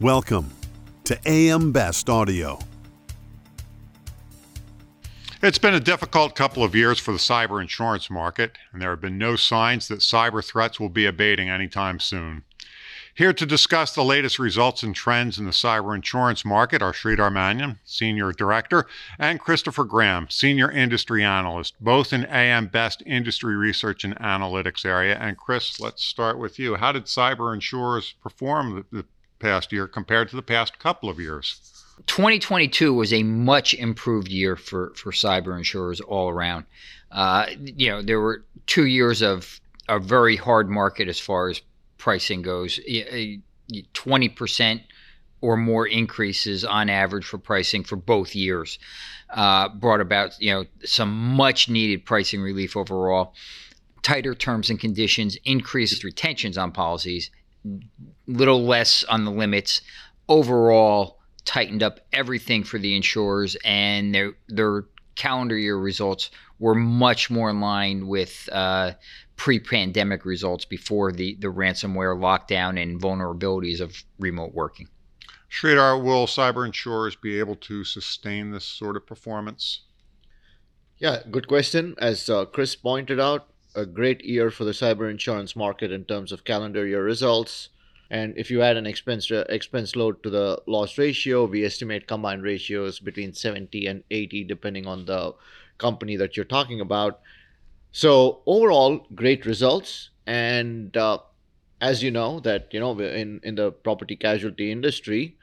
Welcome to AM Best Audio. It's been a difficult couple of years for the cyber insurance market, and there have been no signs that cyber threats will be abating anytime soon. Here to discuss the latest results and trends in the cyber insurance market are Sridhar Manyem, Senior Director, and Christopher Graham, Senior Industry Analyst, both in AM Best Industry Research and Analytics area. And Chris, let's start with you. How did cyber insurers perform the, the past year compared to the past couple of years? 2022 was a much improved year for, for cyber insurers all around. Uh, you know, there were two years of a very hard market as far as pricing goes. 20% or more increases on average for pricing for both years uh, brought about, you know, some much needed pricing relief overall. Tighter terms and conditions, increased retentions on policies, little less on the limits. Overall, tightened up everything for the insurers, and their their calendar year results were much more in line with uh, pre-pandemic results before the the ransomware lockdown and vulnerabilities of remote working. Sridhar, will cyber insurers be able to sustain this sort of performance? Yeah, good question. As uh, Chris pointed out, a great year for the cyber insurance market in terms of calendar year results. And if you add an expense uh, expense load to the loss ratio, we estimate combined ratios between 70 and 80, depending on the company that you're talking about. So overall, great results. And uh, as you know, that you know, in in the property casualty industry,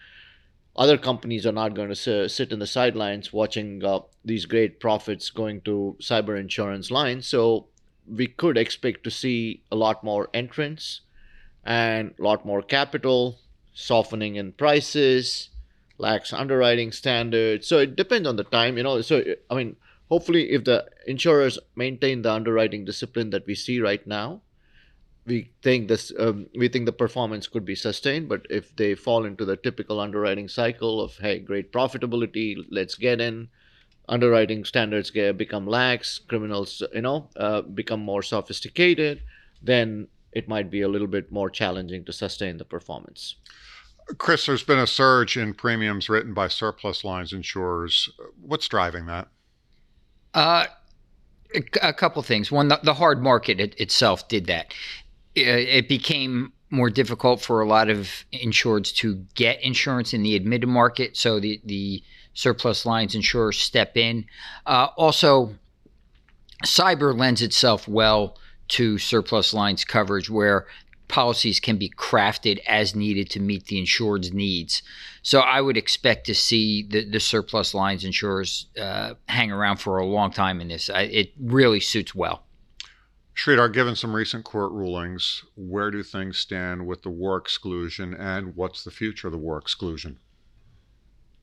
other companies are not going to sit in the sidelines watching uh, these great profits going to cyber insurance lines. So we could expect to see a lot more entrants and a lot more capital, softening in prices, lax underwriting standards. So it depends on the time, you know. So I mean, hopefully, if the insurers maintain the underwriting discipline that we see right now, we think this um, we think the performance could be sustained. But if they fall into the typical underwriting cycle of hey, great profitability, let's get in. Underwriting standards get, become lax, criminals, you know, uh, become more sophisticated, then it might be a little bit more challenging to sustain the performance. Chris, there's been a surge in premiums written by surplus lines insurers. What's driving that? Uh, a couple things. One, the, the hard market it, itself did that. It, it became more difficult for a lot of insureds to get insurance in the admitted market. So the, the surplus lines insurers step in. Uh, also, cyber lends itself well to surplus lines coverage where policies can be crafted as needed to meet the insured's needs. So I would expect to see the, the surplus lines insurers uh, hang around for a long time in this. I, it really suits well. Sridhar, given some recent court rulings, where do things stand with the war exclusion and what's the future of the war exclusion?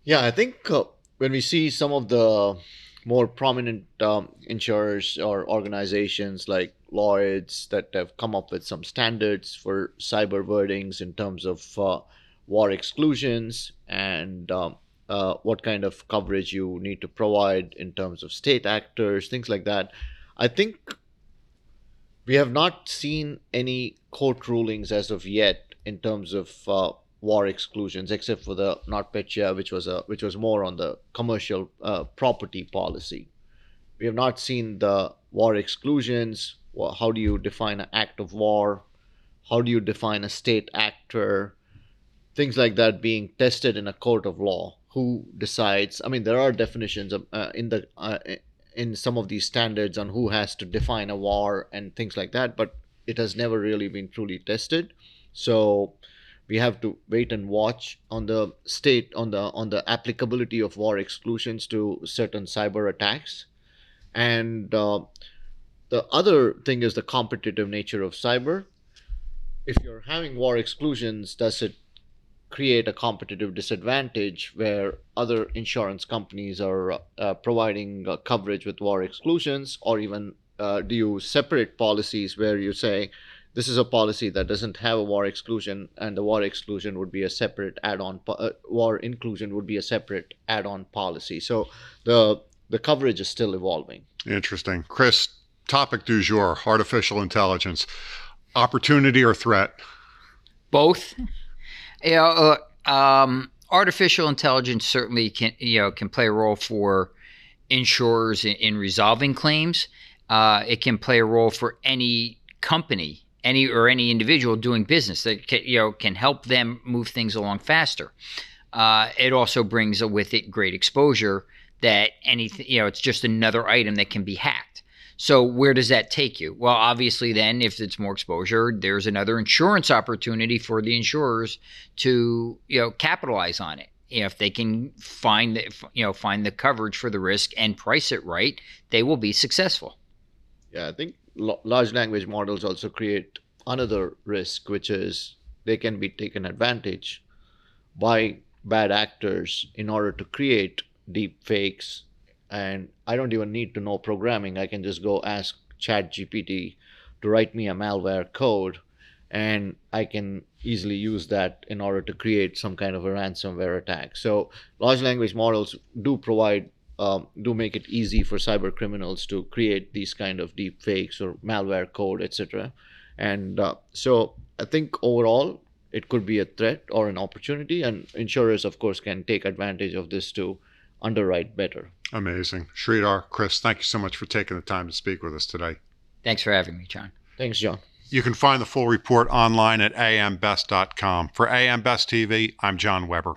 Yeah, I think uh, when we see some of the more prominent um, insurers or organizations like Lloyd's that have come up with some standards for cyber wordings in terms of uh, war exclusions and um, uh, what kind of coverage you need to provide in terms of state actors, things like that. I think we have not seen any court rulings as of yet in terms of uh, war exclusions, except for the NotPetya, which was a which was more on the commercial uh, property policy. We have not seen the war exclusions. How do you define an act of war? How do you define a state actor? Things like that being tested in a court of law. Who decides? I mean, there are definitions of, uh, in the uh, in some of these standards on who has to define a war and things like that, but it has never really been truly tested. So we have to wait and watch on the state on the on the applicability of war exclusions to certain cyber attacks. And uh, the other thing is the competitive nature of cyber. If you're having war exclusions does it create a competitive disadvantage where other insurance companies are uh, providing uh, coverage with war exclusions? Or even uh, do you separate policies where you say this is a policy that doesn't have a war exclusion and the war exclusion would be a separate add-on uh, war inclusion would be a separate add-on policy. So the the coverage is still evolving. Interesting. Chris topic du jour artificial intelligence. Opportunity or threat? Both. Yeah uh, Um, artificial intelligence certainly can you know can play a role for insurers in, in resolving claims. Uh, it can play a role for any company, any or any individual doing business that can, you know can help them move things along faster. Uh, it also brings with it great exposure that anything you know it's just another item that can be hacked. So where does that take you? Well, obviously, then if it's more exposure, there's another insurance opportunity for the insurers to you know capitalize on it. If they can find the, you know find the coverage for the risk and price it right, they will be successful. Yeah, I think large language models also create another risk, which is they can be taken advantage by bad actors in order to create deep fakes and I don't even need to know programming. I can just go ask Chat GPT to write me a malware code, and I can easily use that in order to create some kind of a ransomware attack. So large language models do provide um, do make it easy for cyber criminals to create these kind of deep fakes or malware code, etc. And uh, so I think overall it could be a threat or an opportunity, and insurers, of course, can take advantage of this to underwrite better. Amazing. Sridhar, Chris, thank you so much for taking the time to speak with us today. Thanks for having me, John. Thanks, John. You can find the full report online at ambest.com. For AM Best TV, I'm John Weber.